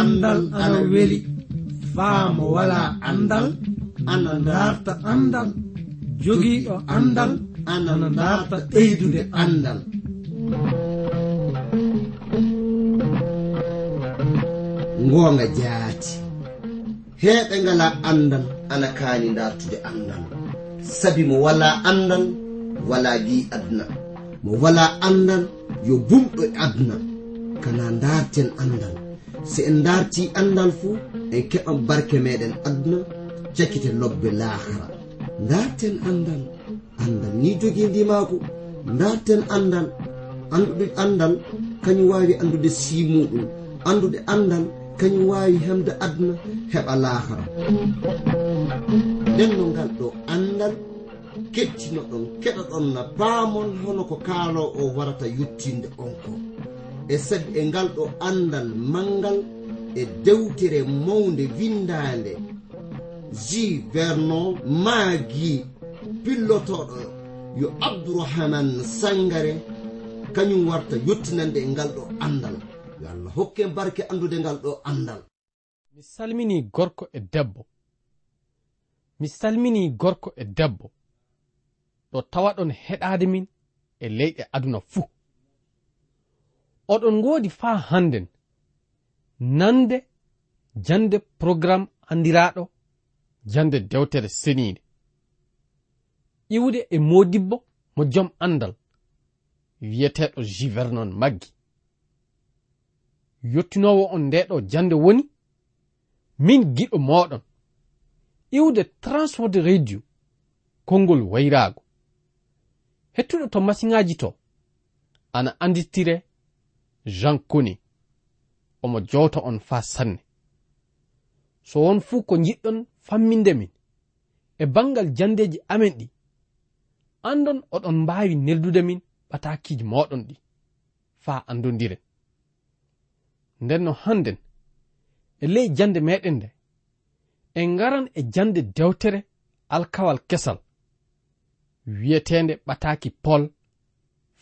andal ana weli. faamo wala andal ana darta andal. Jogiiɗo andal ana darta ɓeydude andal. Ngoonga jaati. Heeɓe ngala andal ana kaani dartude andal. Sabi mo wala andal wala gi aduna mo wala andal yo bumɗo e aduna kana darten andal. so en darti andal fuu en keɓan barke meɗen aduna jakkite lobbe lahara darten andal andal ni jogii ndimaako darten andal anduɗe andal kañum wawi andude simuɗum. Andude andal kañum wawi hemde aduna heɓa lahara nden no ngal ɗo andal kettino ɗon keɗa ɗon na paamon hono ko kaalo o warata yettinde on ko. e sed e ngal ɗo andal mangal e dewtere mawde windande. Ji vernon maagi pillotoɗo yo abdourahaman sangare kañum warta yettinande e ngal ɗo andal. Yo allah hokke barke andude ngal ɗo andal. Mi salmini gorko e debbo. Mi salmini gorko e debbo. Ɗo tawa ɗon heɗade min e leyɗe aduna fuu. oɗon ngoodi faa hannden. Nande jande programme andiraɗo jande dewtere seniide ƴiwde e modibbo mo jom andal wiyeteɗo jivernon maggi. Yottinowo on ndeɗo jande woni min giɗo moɗon iwde transwod radio konngol wayraago. Hettuɗo to masiŋaaji to ana anditire jean koni omo jowta on fa sanne. So won fuu ko jiɗɗon famminde min e bangal jandeji amen ɗi andon oɗon mbawi neldude min ɓatakiiji moɗon ɗi fa andodiren nden no hannden e ley jande meɗen nde en ngaran e jande dewtere alkawal kesal wiyetende ɓataki pol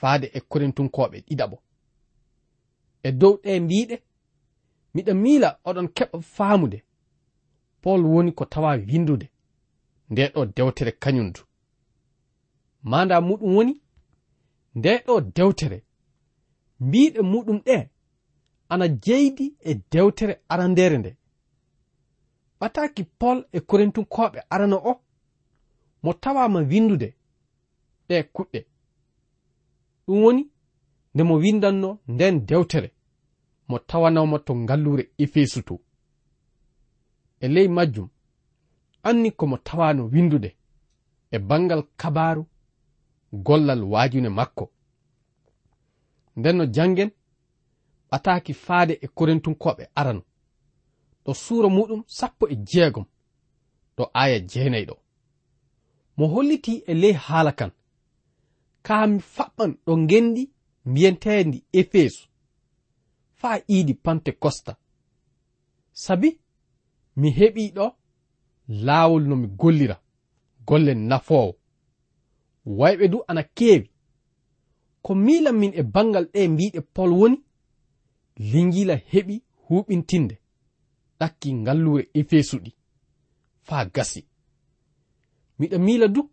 faade e korintunkoɓe ɗiɗaɓo. e dow ɗe mbiɗe miɗen miila oɗon keɓa faamude. Pol woni ko tawa windude nde ɗo dewtere kañum du. Manda muɗum woni nde ɗo dewtere. Mbiɗe muɗum ɗe ana jeydi e dewtere arandere nde. Ɓataki pol e korintunkoɓe arana o mo tawama windude ɗe kuɗɗe. Ɗum woni nde mo windanno nden dewtere. Mo tawanawmo to ngallure efesu to e ley majjum anni komo tawano windude e bangal kabaru gollal wajune makko. Nden no jangen ɓataki faade e korintunkoɓe arano ɗo suura muɗum sappo e jeegom ɗo aya jeenayi ɗo mo holliti e ley haala kan kaami faɓɓan ɗo ngendi mbiyentendi efeso faa iidi pantekosta sabi mi heɓiɗo laawol no mi gollira golle nafoowo. Wayɓe du ana keewi. Ko miilan min e bangal ɗe mbiɗe pol woni lingila heɓi huɓintinde ɗakki ngalluure efesu ɗi faa gasi. Miɗa miila du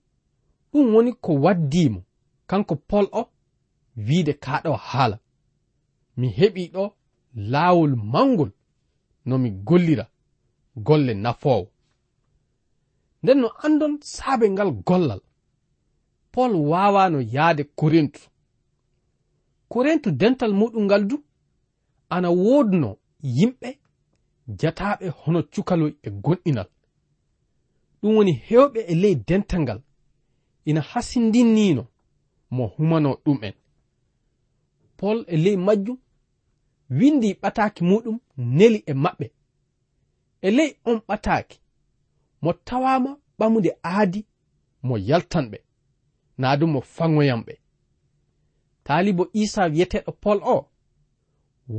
ɗum woni ko waddimo kanko pol o wiide kaɗo haala. Mi heɓi ɗo laawol mangol no mi gollira golle nafoowo. Nden no andon saabe ngal gollal pol wawano yahde korintu korintu dental muɗum ngal du ana wodno yimɓe jataɓe hono cukaloy e gonɗinal. Ɗum woni hewɓe e ley dental ngal ina hasindinino mo humano ɗum en pol e ley majjum windi ɓataki muɗum neli e maɓɓe. E ley on ɓataki mo tawama ɓamude aadi mo yaltanɓe naa du mo fangoyanɓe taalibo isa wiyeteɗo pol o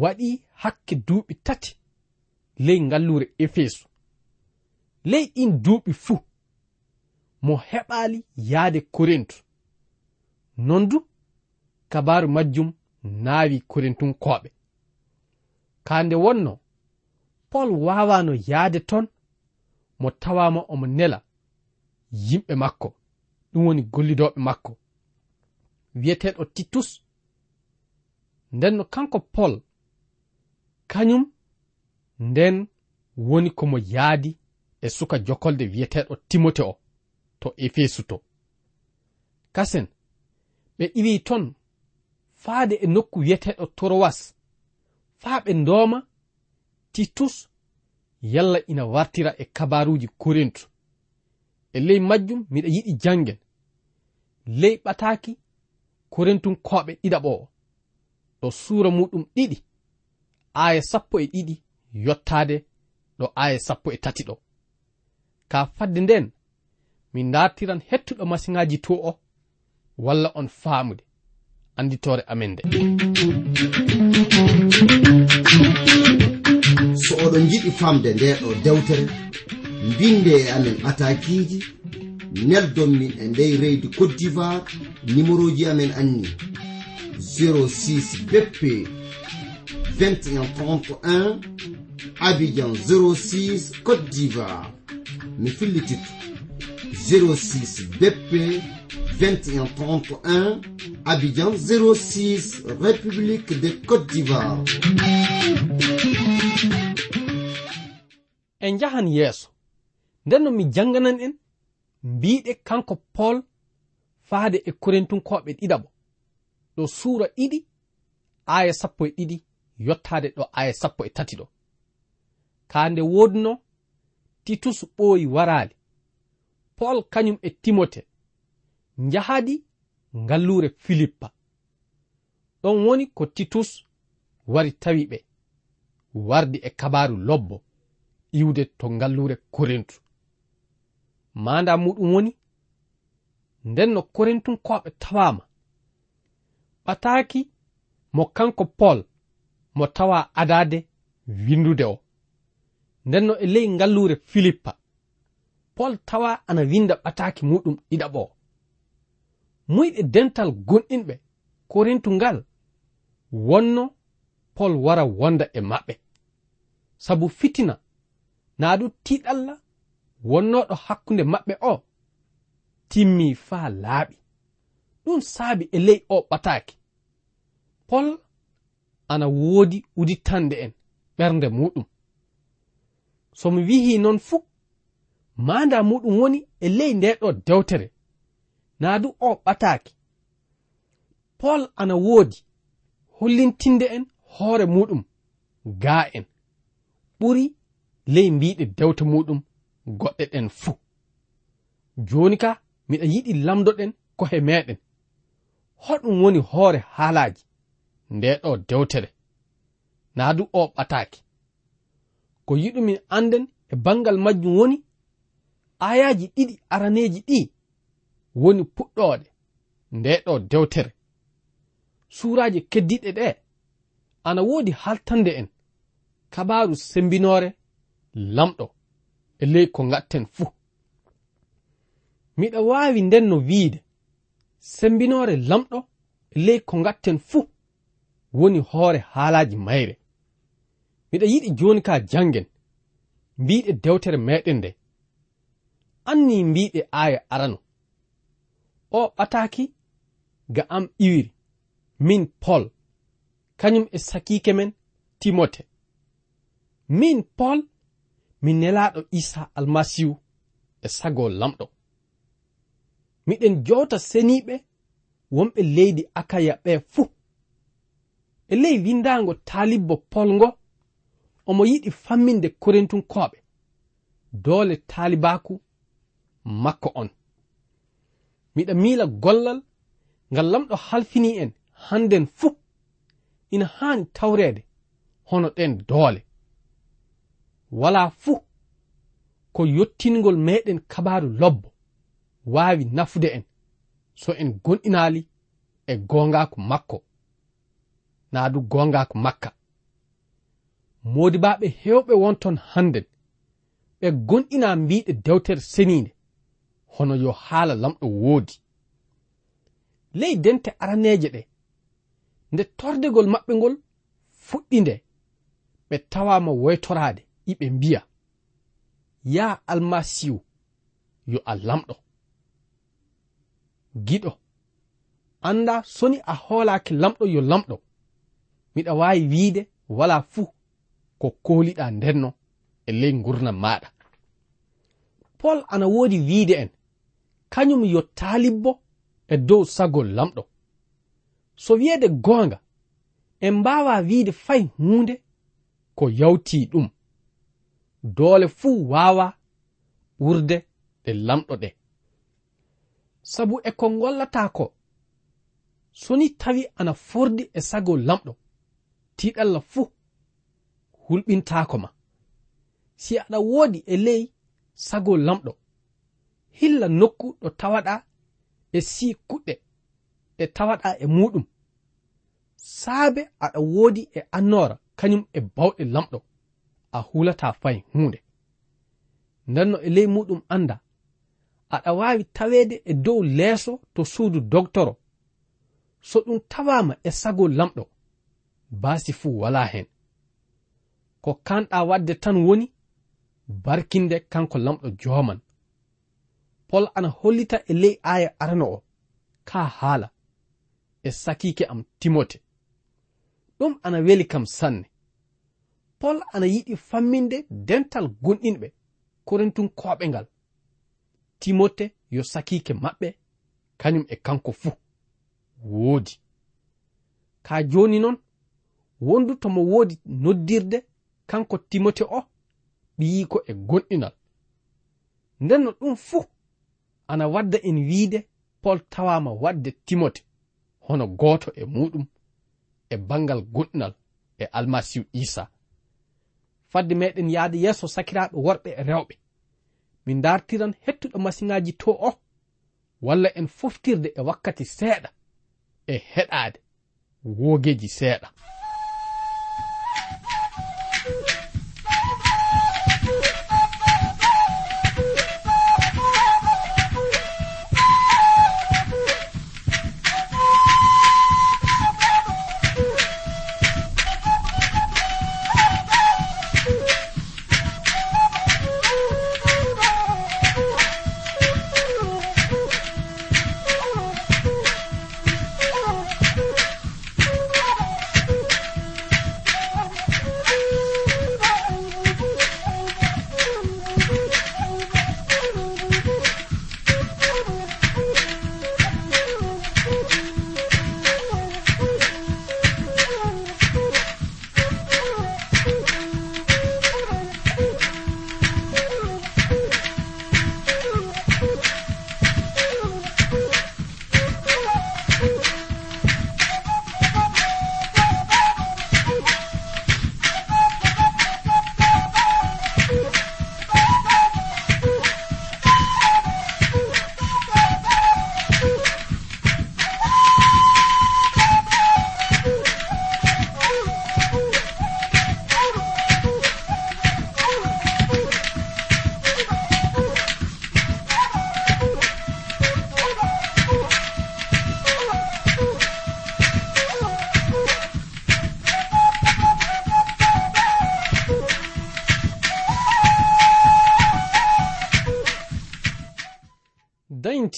waɗi hakke duuɓi tati ley ngallure efeso ley ɗin duuɓi fuu mo heɓaali yahde korintu non du kabaru majjum naawi korintunkoɓe kande wonno paul wawano yaade ton mo tawama omo nela yimɓe makko ɗum woni gollidoɓe makko. Wiyeteɗo titus. Ndenno kanko paul kañum nden woni komo yaadi e suka jokolde wiyeteɗo timote o to efesu to. Kasen ɓe iwi ton faade e nokku wiyeteɗo torowas. Faa ɓe ndooma titus yalla ina wartira e kabaruji korintu e ley majjum miɗa yiɗi jangen ley ɓataaki korintun koɓe ɗiɗaɓo o ɗo suura muɗum ɗiɗi aaya sappo e ɗiɗi yottaade ɗo aaya sappo e tati ɗo. Ka fadde nden min dartiran hettuɗo masiŋaji to o walla on faamude. anditore amen nde. So oɗon jiɗi famde nde ɗo dewtere mbinde e amen atakiji neldon min e ndey reydi cote d'ivoire numéro ji amen anni 06 bp 2131 abidjan 06 cote d'ivoire. Mi fillititto 06 bp 2131 Abidjan 06 République de Côte d'Ivoire. En jahan yeeso nden no mi janganan en mbiɗe kanko pol faade e korintunkoɓe ɗiɗabo ɗo suura ɗiɗi aya sappo e ɗiɗi yottaade ɗo aya sappo e tati ɗo. Kaa nde woodno titus ɓooyi waraali. Pol kañum e timote njahadi ngallure filippa. Ɗon woni ko titus wari tawi ɓe wardi e kabaru lobbo iwde to ngallure korintu. Manda muɗum woni nden no korintun koɓe tawama. Ɓataki mo kanko paul mo tawa adade windude o. Nden no e ley ngallure filippa. Paul tawa ana winda ɓataki muɗum ɗiɗaɓo. muyɗe dental gonɗinɓe korintu ngal wonno pol wara wonda e maɓɓe. Sabu fitina naa ɗum tiɗalla wonnoɗo hakkunde maɓɓe o timmi faa laaɓi. Ɗum saabi e ley o ɓataaki. Pol ana woodi uditande en ɓernde muɗum. So mi wihi noon fuu maanda muɗum woni e ley ndeɗo dewtere. naa du o ɓataake pol ana woodi hollintinde en hoore muɗum gaa en ɓuri ley mbiɗe dewte muɗum goɗɗe ɗen fuu. Jooni ka miɗa yiɗi lamdoɗen ko he meɗen hoɗum woni hoore haalaaji ndeɗo dewtere. Naa du o ɓataake ko yiɗumin anden e bangal majjum woni ayaji ɗiɗi araneji ɗi woni puɗɗoɗe nde ɗo dewtere. Suraji keddiɗe ɗe ana woodi haltande en kabaru sembinore lamɗo e ley ko gatten fuu. Miɗa wawi nden no wiide sembinore lamɗo e ley ko gatten fuu woni hoore haalaji mayre. Miɗa yiɗi joni ka jangen mbiɗe dewtere meɗen nde. Anni mbiɗe aya arano o ataki ga am iwiri min paul. Kañum e sakike men timote. Min paul mi nelaɗo isa almasihu e sago lamɗo. Miɗen jota seniɓe wonɓe leydi akaya ɓe fuu e ley windago talibbo polgo omo yiɗi famminde korintunkoɓe doole talibaku makko on. miɗa miila gollal ngal lamɗo halfini en hannden fuu ina haani tawreede hono ɗen doole. Walaa fuu ko yottingol meɗen kabaaru lobbo waawi nafude en so en gonɗinaali e goongaaku makko. Naa du goongaaku makka. Moodibaaɓe heewɓe wonton hannden ɓe gonɗinaa mbiiɗe dewtere seniinde. hono yo haala lamɗo woodi. Ley dente araneeje ɗe nde tordegol maɓɓe ngol fuɗɗi nde ɓe tawama woytoraade iɓe mbiya. Yaa almasihu yo a lamɗo. Giɗo anda soni a hoolaki lamɗo yo lamɗo. Miɗa waawi wiide wala fuu ko kooliɗa ndenno e ley gurdam maɗa pol ana woodi wiide en. kañum yo taalibbo e dow sagol lamɗo. So wiyeede goonga en mbaawa wiide fay huunde ko yawtii ɗum. Doole fuu waawa ɓurde ɗe lamɗo ɗe. Sabu e ko ngollata ko so ni tawi ana fordi e sago lamɗo tiiɗalla fuu hulɓintaako ma. Si aɗa woodi e ley sago lamɗo. hilla nokku ɗo tawaɗa e si kuɗɗe ɗe tawaɗa e muɗum. Saabe aɗa woodi e annora kañum e bawɗe lamɗo a hulata fay hunde ndenno e ley muɗum anda aɗa wawi taweede e dow leeso to suudu doktoro so ɗum tawama e sago lamɗo baasi fuu wala hen ko kanɗa wadde tan woni barkinde kanko lamɗo joman pol ana hollita e ley aya arano o ka haala. E sakike am timote. Ɗum ana weli kam sanne. Pol ana yiɗi famminde dental gonɗinɓe korintun koɓe ngal. Timote yo sakike maɓɓe kañum e kanko fuu. Woodi. Ka joni noon wondu tomo woodi noddirde kanko timote o ɓiyiko e gonɗinal. Ndenno ɗum fuu ana wadda en wiide pol tawama wadde timote hono gooto e muɗum e bangal goɗɗinal e almasihu isa fadde meɗen yahde yeeso sakiraɓe worɓe e rewɓe. Min dartiran hettuɗo masiŋaji to o walla en foftirde e wakkati seeɗa e heɗade woogeji seeɗa.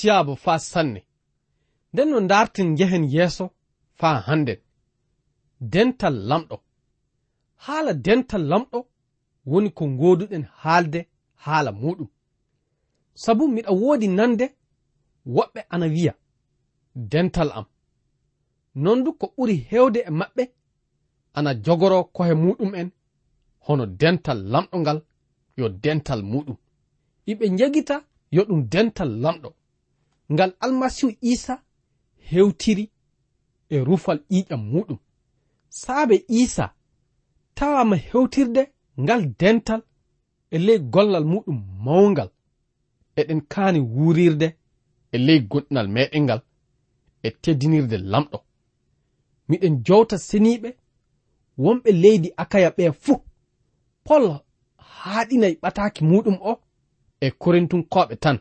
ciyaaba faa sanne. Nden no dartin njehen yeeso faa hannden. Dental lamɗo. Haala dental lamɗo woni ko gooduɗen haalde haala muɗum sabu miɗa woodi nande woɓɓe ana wiya dental am. Nondu ko ɓuri heewde e maɓɓe ana jogoro kohe muɗum en hono dental lamɗo ngal yo dental muɗum iɓe jagita yo ɗum dental lamɗo. ngal almasihu isa hewtiri e rufal ƴiƴam muɗum. Saabe isa tawama hewtirde ngal dental e ley gollal muɗum mawngal. Eɗen kaani wurirde e ley gonɗinal meɗen ngal e teddinirde lamɗo. Miɗen jowta seniɓe wonɓe leydi akaya ɓe fuu pol haaɗinayi ɓataaki muɗum o e korintunkoɓe tan.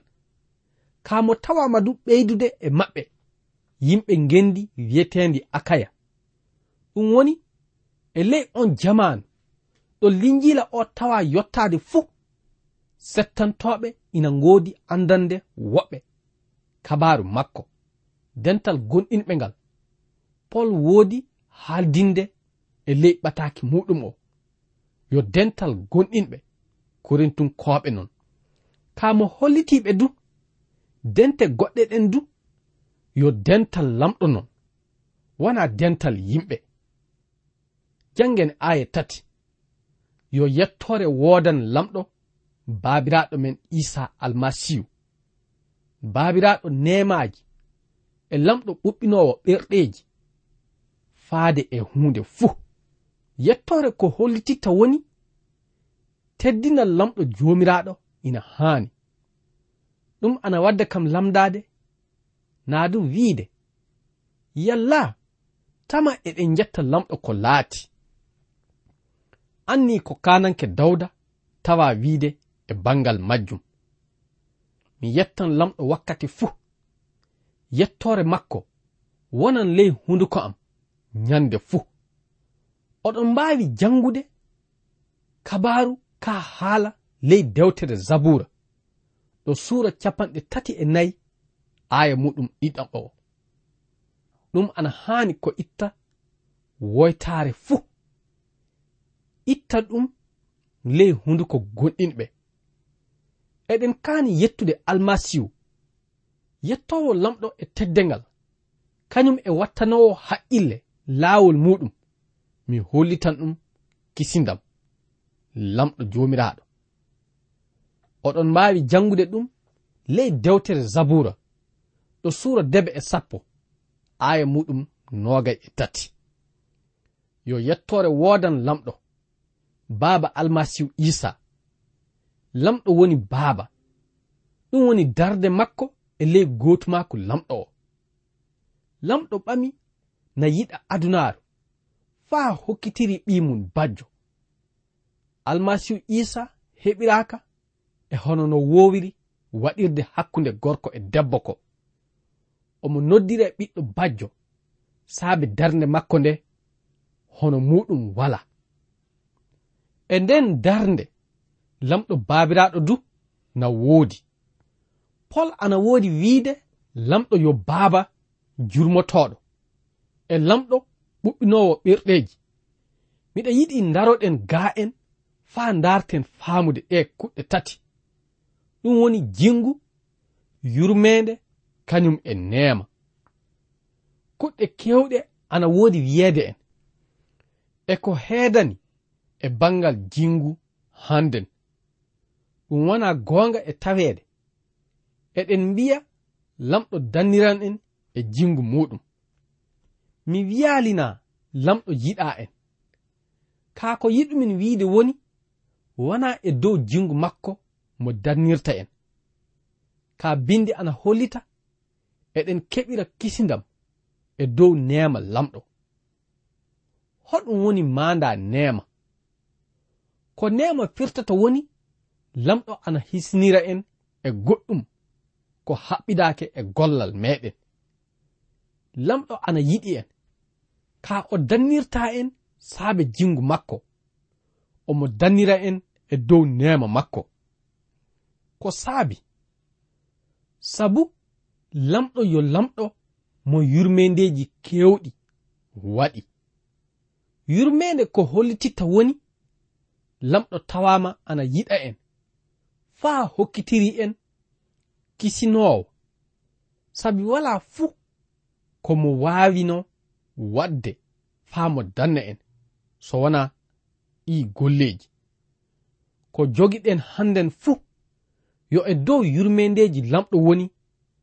kamo tawama du ɓeydude e maɓɓe. Yimɓe ngendi wiyetendi akaya. Ɗum woni e ley on jamanu. Ɗo linjila o tawa yottade fuu. Settantoɓe ina ngoodi andande woɓɓe. Kabaru makko. Dental gonɗinɓe ngal. Pol woodi haaldinde e ley ɓataki muɗum o. Yo dental gonɗinɓe. Korintun koɓe non. Kamo hollitiɓe du dente goɗɗe ɗen du yo dental lamɗo non wona dental yimɓe. Jangen aya tati yo yettore woodan lamɗo baabiraɗo men isa almasihu baabiraɗo nemaji e lamɗo ɓuɓɓinowo ɓerɗeji faade e hunde fuu. Yettore ko hollititta woni teddinal lamɗo jomiraɗo ina haani. ɗum ana wadda kam lamdade na ɗum wiide. Yalla tama eɗen jetta lamɗo ko laati. Anni ko kananke dawda tawa wiide e bangal majjum. Mi yettan lamɗo wakkati fuu. Yettore makko wonan ley hunduko am nyande fuu. Oɗon mbaawi jangude kabaru ka haala ley dewtere zabura ɗo suura capanɗe tati e nayi aya muɗum ɗiɗam o ɗum ana haani ko itta woytaare fuu. Itta ɗum ley hunduko gonɗinɓe eɗen kaani yettude almasihu yettowo lamɗo e teddengal kañum e wattanowo haqqille laawol muɗum. Mi hollitan ɗum kisindam. Lamɗo joomiraaɗo. oɗon mbawi jangude ɗum ley dewtere zabura. Ɗo suura debe e sappo. Aya muɗum nogay e tati. Yo yettore wodan lamɗo baaba almasihu isa lamɗo woni baaba. Ɗum woni darde makko e ley gotumako lamɗo o. Lamɗo ɓami na yiɗa adunaru faa hokkitiri ɓi mum bajjo. Almasihu isa heɓiraka e hono no wowiri waɗirde hakkunde gorko e debbo ko. Omo noddira e ɓiɗɗo bajjo saabe darnde makko nde hono muɗum wala. E nden darnde lamɗo baabiraɗo du na woodi. Pol ana woodi wiide lamɗo yo baaba jurmotoɗo e lamɗo ɓuɓɓinowo ɓerɗeji miɗa yiɗi daroɗen ga en faa darten faamude ɗe kuɗɗe tati. ɗum woni jingu yurmede kañum e neema. Kuɗɗe kewɗe ana woodi wiyeede en. E ko heedani e bangal jingu handen ɗum wona goonga e taweede. Eɗen mbiya lamɗo danniran en e jingu muɗum mi wiyalina lamɗo yiɗa en. Kaa ko yiɗumin wiide woni wona e dow jingu makko mo dannirta en. Ka bindi ana hollita eɗen keɓira kisindam e dow nema lamɗo. Hoɗum woni manda nema ko nema firtata woni lamɗo ana hisnira en e goɗɗum ko haɓɓidake e gollal meɗen lamɗo ana yiɗi en. Ka o dannirta en saabe jingu makko omo dannira en e dow nema makko. ko saabi. Sabu lamɗo yo lamɗo mo yurmendeji kewɗi waɗi. Yurmende ko hollititta woni lamɗo tawama ana yiɗa en. Faa hokkitiri en kisinowo sabi wala fuu ko mo waawino waɗde faa mo danna en. So wona ɗi golleji ko jogiɗen hannden fuu yo e dow yurmendeji lamɗo woni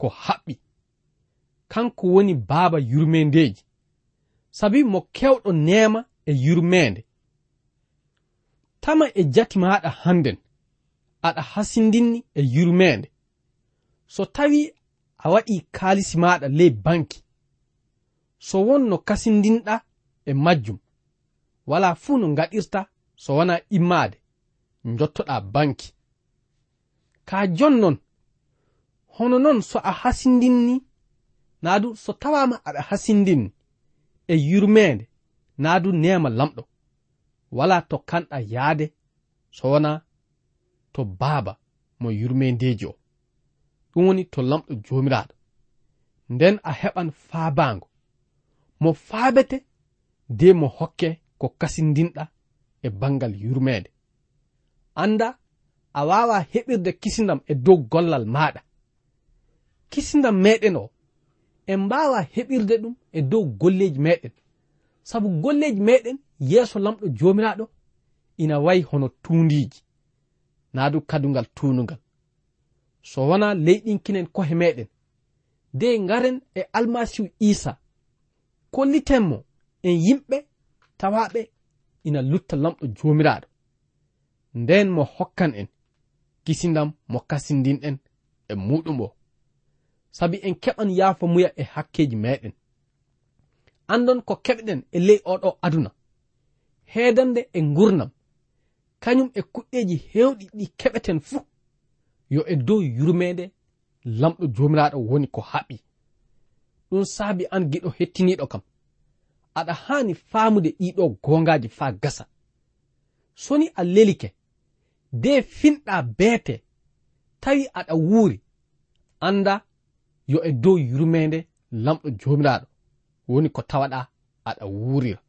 ko haɓɓi. Kanko woni baaba yurmendeji. Sabi mo kewɗo nema e yurmende. Tama e jati maɗa hannden aɗa hasindinni e yurmende. So tawi a waɗi kaalisi maɗa ley banki so wonno kasindinɗa e majjum. Wala fuu no gaɗirta so wona immade jottoɗa banki. ka jonnon hono non so a hasindinni? Naadu so tawama aɗa hasindinni e yurmeende naadu nema lamɗo. Wala to kanɗa yaade so wona to baaba mo yurmendeji o. Ɗum woni to lamɗo joomiraaɗo nden a heɓan faabaango. Mo faabete de mo hokke ko kasindinɗa e bangal yurmeede annda a wawa heɓirde kisindam e dow gollal maɗa. Kisindam meɗen o en mbawa heɓirde ɗum e dow golleji meɗen. Sabu golleji meɗen yeeso lamɗo jomiraɗo ina wayi hono tundiji na du kadungal tunugal so wona leyɗinkinen kohe meɗen. De ngaren e almasihu isa kollitenmo en yimɓe tawaɓe ina lutta lamɗo jomiraɗo. Nden mo hokkan en. kisindam mo kasindinɗen e muɗum o. Sabi en keɓan yaafa muya e hakkeji meɗen. Andon ko keɓɗen e ley oɗo aduna. Heedande e gurnam kañum e kuɗɗeji hewɗi ɗi keɓeten fuu. Yo e dow yurmede lamɗo jomiraɗo woni ko haɓi. Ɗum saabi an giɗo hettiniɗo kam. Aɗa haani faamude ɗiɗo gongaji faa gasa. Soni a lelike de finɗa beete tawi aɗa wuuri anda yo e dow yurmede lamɗo jomiraɗo woni ko tawaɗa aɗa wuurira.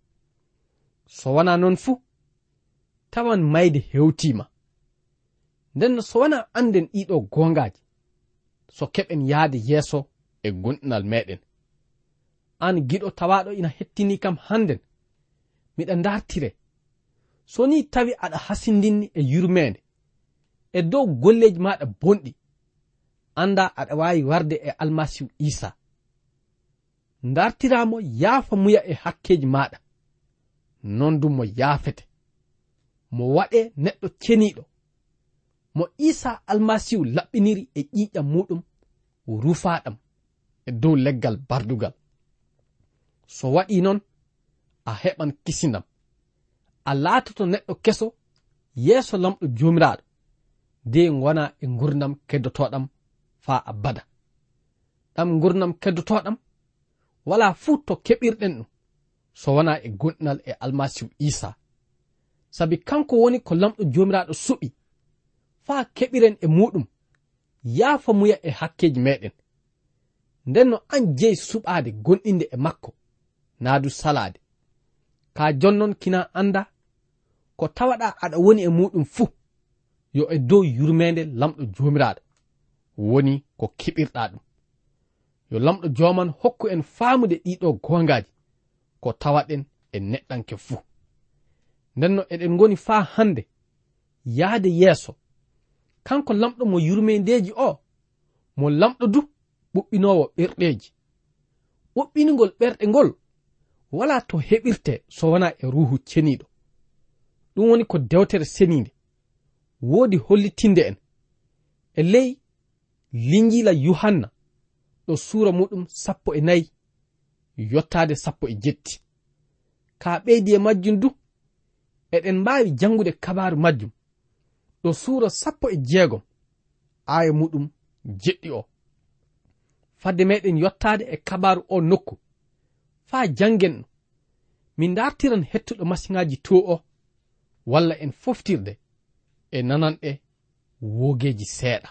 So wona noon fuu tawan mayde hewtima nden so wona anden ɗiɗo gongaji so keɓen yahde yeeso e gonɗinal meɗen an giɗo tawaɗo ina hettini kam hannden. Miɗa dartire so ni tawi aɗa hasindinni e yurmede e dow golleji maɗa bonɗi anda aɗa wawi warde e almasihu isa dartiramo yaafa muya e hakkeji maɗa non dum mo yaafete. Mo waɗe neɗɗo ceniɗo mo isa almasihu laɓɓiniri e ƴiƴam muɗum rufaɗam e dow leggal bardugal. So waɗi non a heɓan kisindam. a laatoto neɗɗo keso yeeso lamɗo joomiraaɗo de gona e gurdam keddotoɗam faa abada. Ɗam gurdam keddotoɗam wala fuu to keɓirɗen ɗum so wona e gonɗinal e almasihu isa. Sabi kanko woni ko lamɗo jomiraɗo suɓi faa keɓiren e muɗum yaafa muya e hakkeji meɗen. Nden no an jeyi suɓaade gonɗinde e makko naadu salaade. Ka jonnon kina annda ko tawaɗa aɗa woni e muɗum fuu yo e dow yurmede lamɗo jomiraɗo woni ko keɓirɗa ɗum. Yo lamɗo joman hokku en faamude ɗiɗo gongaji ko tawaɗen e neɗɗanke fuu. Ndenno eɗen goni faa hande yahde yeeso. Kanko lamɗo mo yurmendeji o mo lamɗo du ɓuɓɓinowo ɓerɗeji ɓuɓɓinigol ɓerɗe ngol wala to heɓirte so wona e ruhu ceniɗo ɗum woni ko dewtere seninde. Woodi hollitinde en. E ley linjila yohanna ɗo suura muɗum sappo e nayi yottaade sappo e jetti. Ka ɓeydi e majjum du eɗen mbaawi janngude kabaru majjum. Ɗo suura sappo e jeegom aaya muɗum jeɗɗi o. Fadde meɗen yottaade e kabaru o nokku. Faa janngen min dartiran hettuɗo masiŋaaji to o. walla en foftirde e nananɗe wogeeji seeɗa.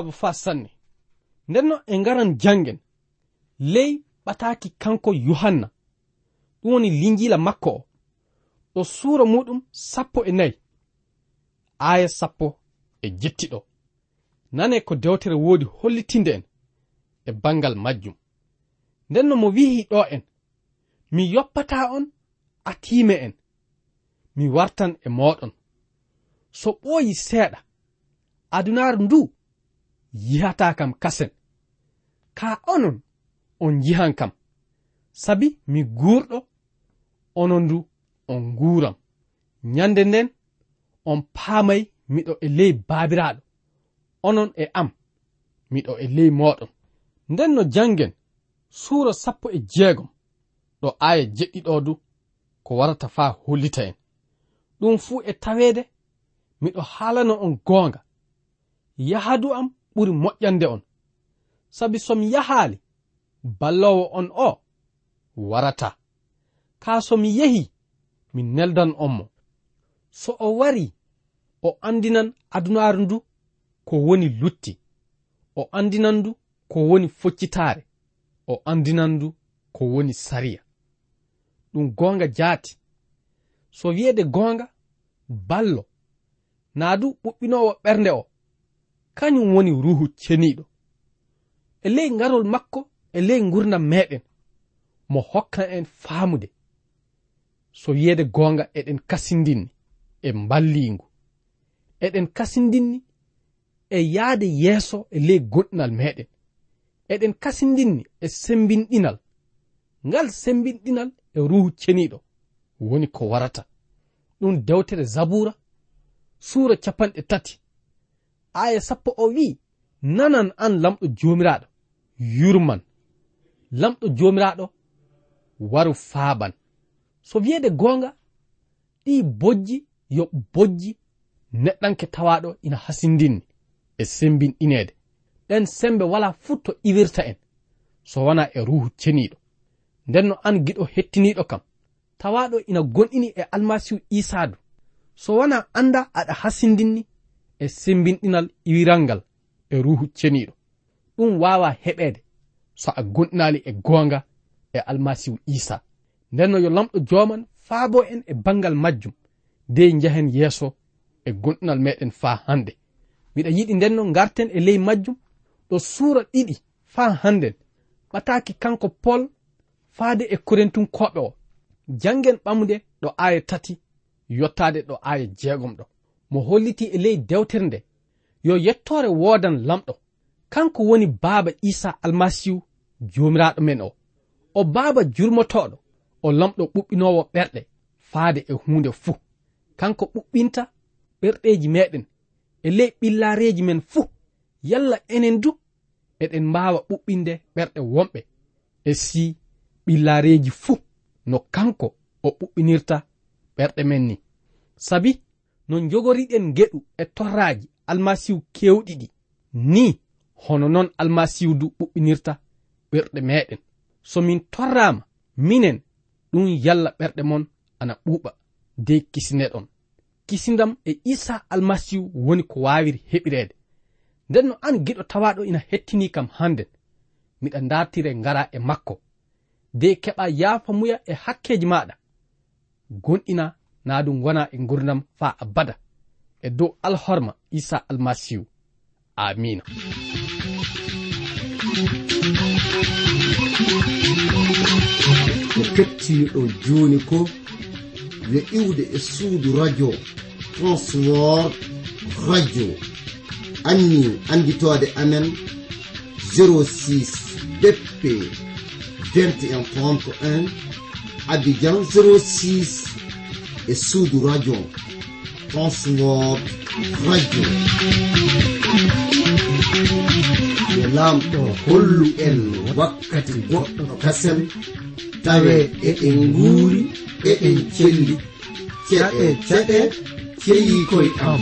baaba fa sanne. Ndenno e ngaran jangen. Ley ɓataki kanko yohanna. Ɗum woni linjila makko o. Ɗo suura muɗum sappo e nayi. Aya sappo e jettiɗo. Nane ko dewtere woodi hollitinde en e bangal majjum. Ndenno mo wihi ɗo en. Mi yoppata on a tiime en. Mi wartan e moɗon so ɓooyi seeɗa. Adunaaru ndu yihata kam kasen. Ka onon on yihan kam. Sabi mi guurɗo onon du on nguuram nyande nden on paamay miɗo e ley baabiraaɗo. Onon e am miɗo e ley mooɗon nden no jangen suura sappo e jeegom ɗo aya jeɗɗiɗo du ko warata faa hollita en. Ɗum fuu e taweede miɗo haalano on goonga. Yahadu am ɓuri moƴƴande on. Sabi somi yahaali ballowo on o warata. Ka somi yehi mi neldan on mo. So o wari o andinan adunaaru ndu ko woni lutti. O andinan ndu ko woni foccitaare. O andinan ndu ko woni sariya. Ɗum goonga jaati. So wiyeede goonga ballo. Naa du ɓuɓɓinoowo ɓernde o. kañum woni ruhu ceniiɗo. E ley ngarol makko e ley ngurdam meɗen mo hokkan en faamude. So wiyeede goonga eɗen kasindinni e mballingu eɗen kasindinni e yahde yeeso e ley goɗɗinal meɗen eɗen kasindinni e sembinɗinal. Ngal sembinɗinal e ruhu ceniiɗo woni ko warata. Ɗum dewtere zabura suura capanɗe tati. aya sappo o wi'i nanan an lamɗo jomiraɗo yurman. Lamɗo jomiraɗo waru faaban. So wiyeede gonga ɗi bojji yo bojji neɗɗanke tawaɗo ina hasindinni e sembinɗineede ɗen sembe wala fuu to iwirta en. So wona e ruhu ceniɗo nden no an giɗo hettiniɗo kam. Tawaɗo ina gonɗini e almasihu isadu so wona anda aɗa hasindinni e sembinɗinal iwiral ngal e ruhu ceniɗo ɗum wawa heɓede so a gonɗinali e goonga e almasihu isa nden no yo lamɗo joman faabo en e bangal majjum de jahen yeeso e gonɗinal meɗen faa hande miɗa yiɗi ndenno garten e ley majjum ɗo suura ɗiɗi faa hannden. Ɓataaki kanko pol faade e korentunkoɓe o. Jangen ɓamde ɗo aaya tati yottaade ɗo aaya jeegom ɗo. mo holliti e ley dewtere nde. Yo yettore woodan lamɗo. Kanko woni baaba isa almasihu jomiraɗo men o. O baaba jurmotoɗo o lamɗo ɓuɓɓinowo ɓerɗe faade e hunde fuu. Kanko ɓuɓɓinta ɓerɗeji meɗen e ley ɓillareji men fuu. Yalla enen du eɗen mbawa ɓuɓɓinde ɓerɗe womɓe e si ɓillareji fuu. No kanko o ɓuɓɓinirta ɓerɗe men ni. Sabi no jogoriɗen geɗu e torraji almasihu kewɗi ɗi ni hono noon almasihu du ɓuɓɓinirta ɓerɗe meɗen. So min torrama minen ɗum yalla ɓerɗe mon ana ɓuuɓa de kisineɗon. Kisindam e isa almasihu woni ko wawiri heɓirede nden no an giɗo tawaɗo ina hettini kam hannden. Miɗa dartire ngara e makko. De keɓa yaafa muya e hakkeji maɗa gonɗina na ɗum wona e gurdam fa abada. E dow alhorma isa almasihu. Amina ko kettiɗo joni ko yo iwde e suudu radio transwor radio. Anni anditode amen 06 bp 21 31 abidjan 06 e suudu radio. Transword radio. Yo lamɗo hollu en wakkati goɗɗo ɗo kasen tawe eɗen nguuri eɗen celli ceɗe ceɗe ceyi koye am.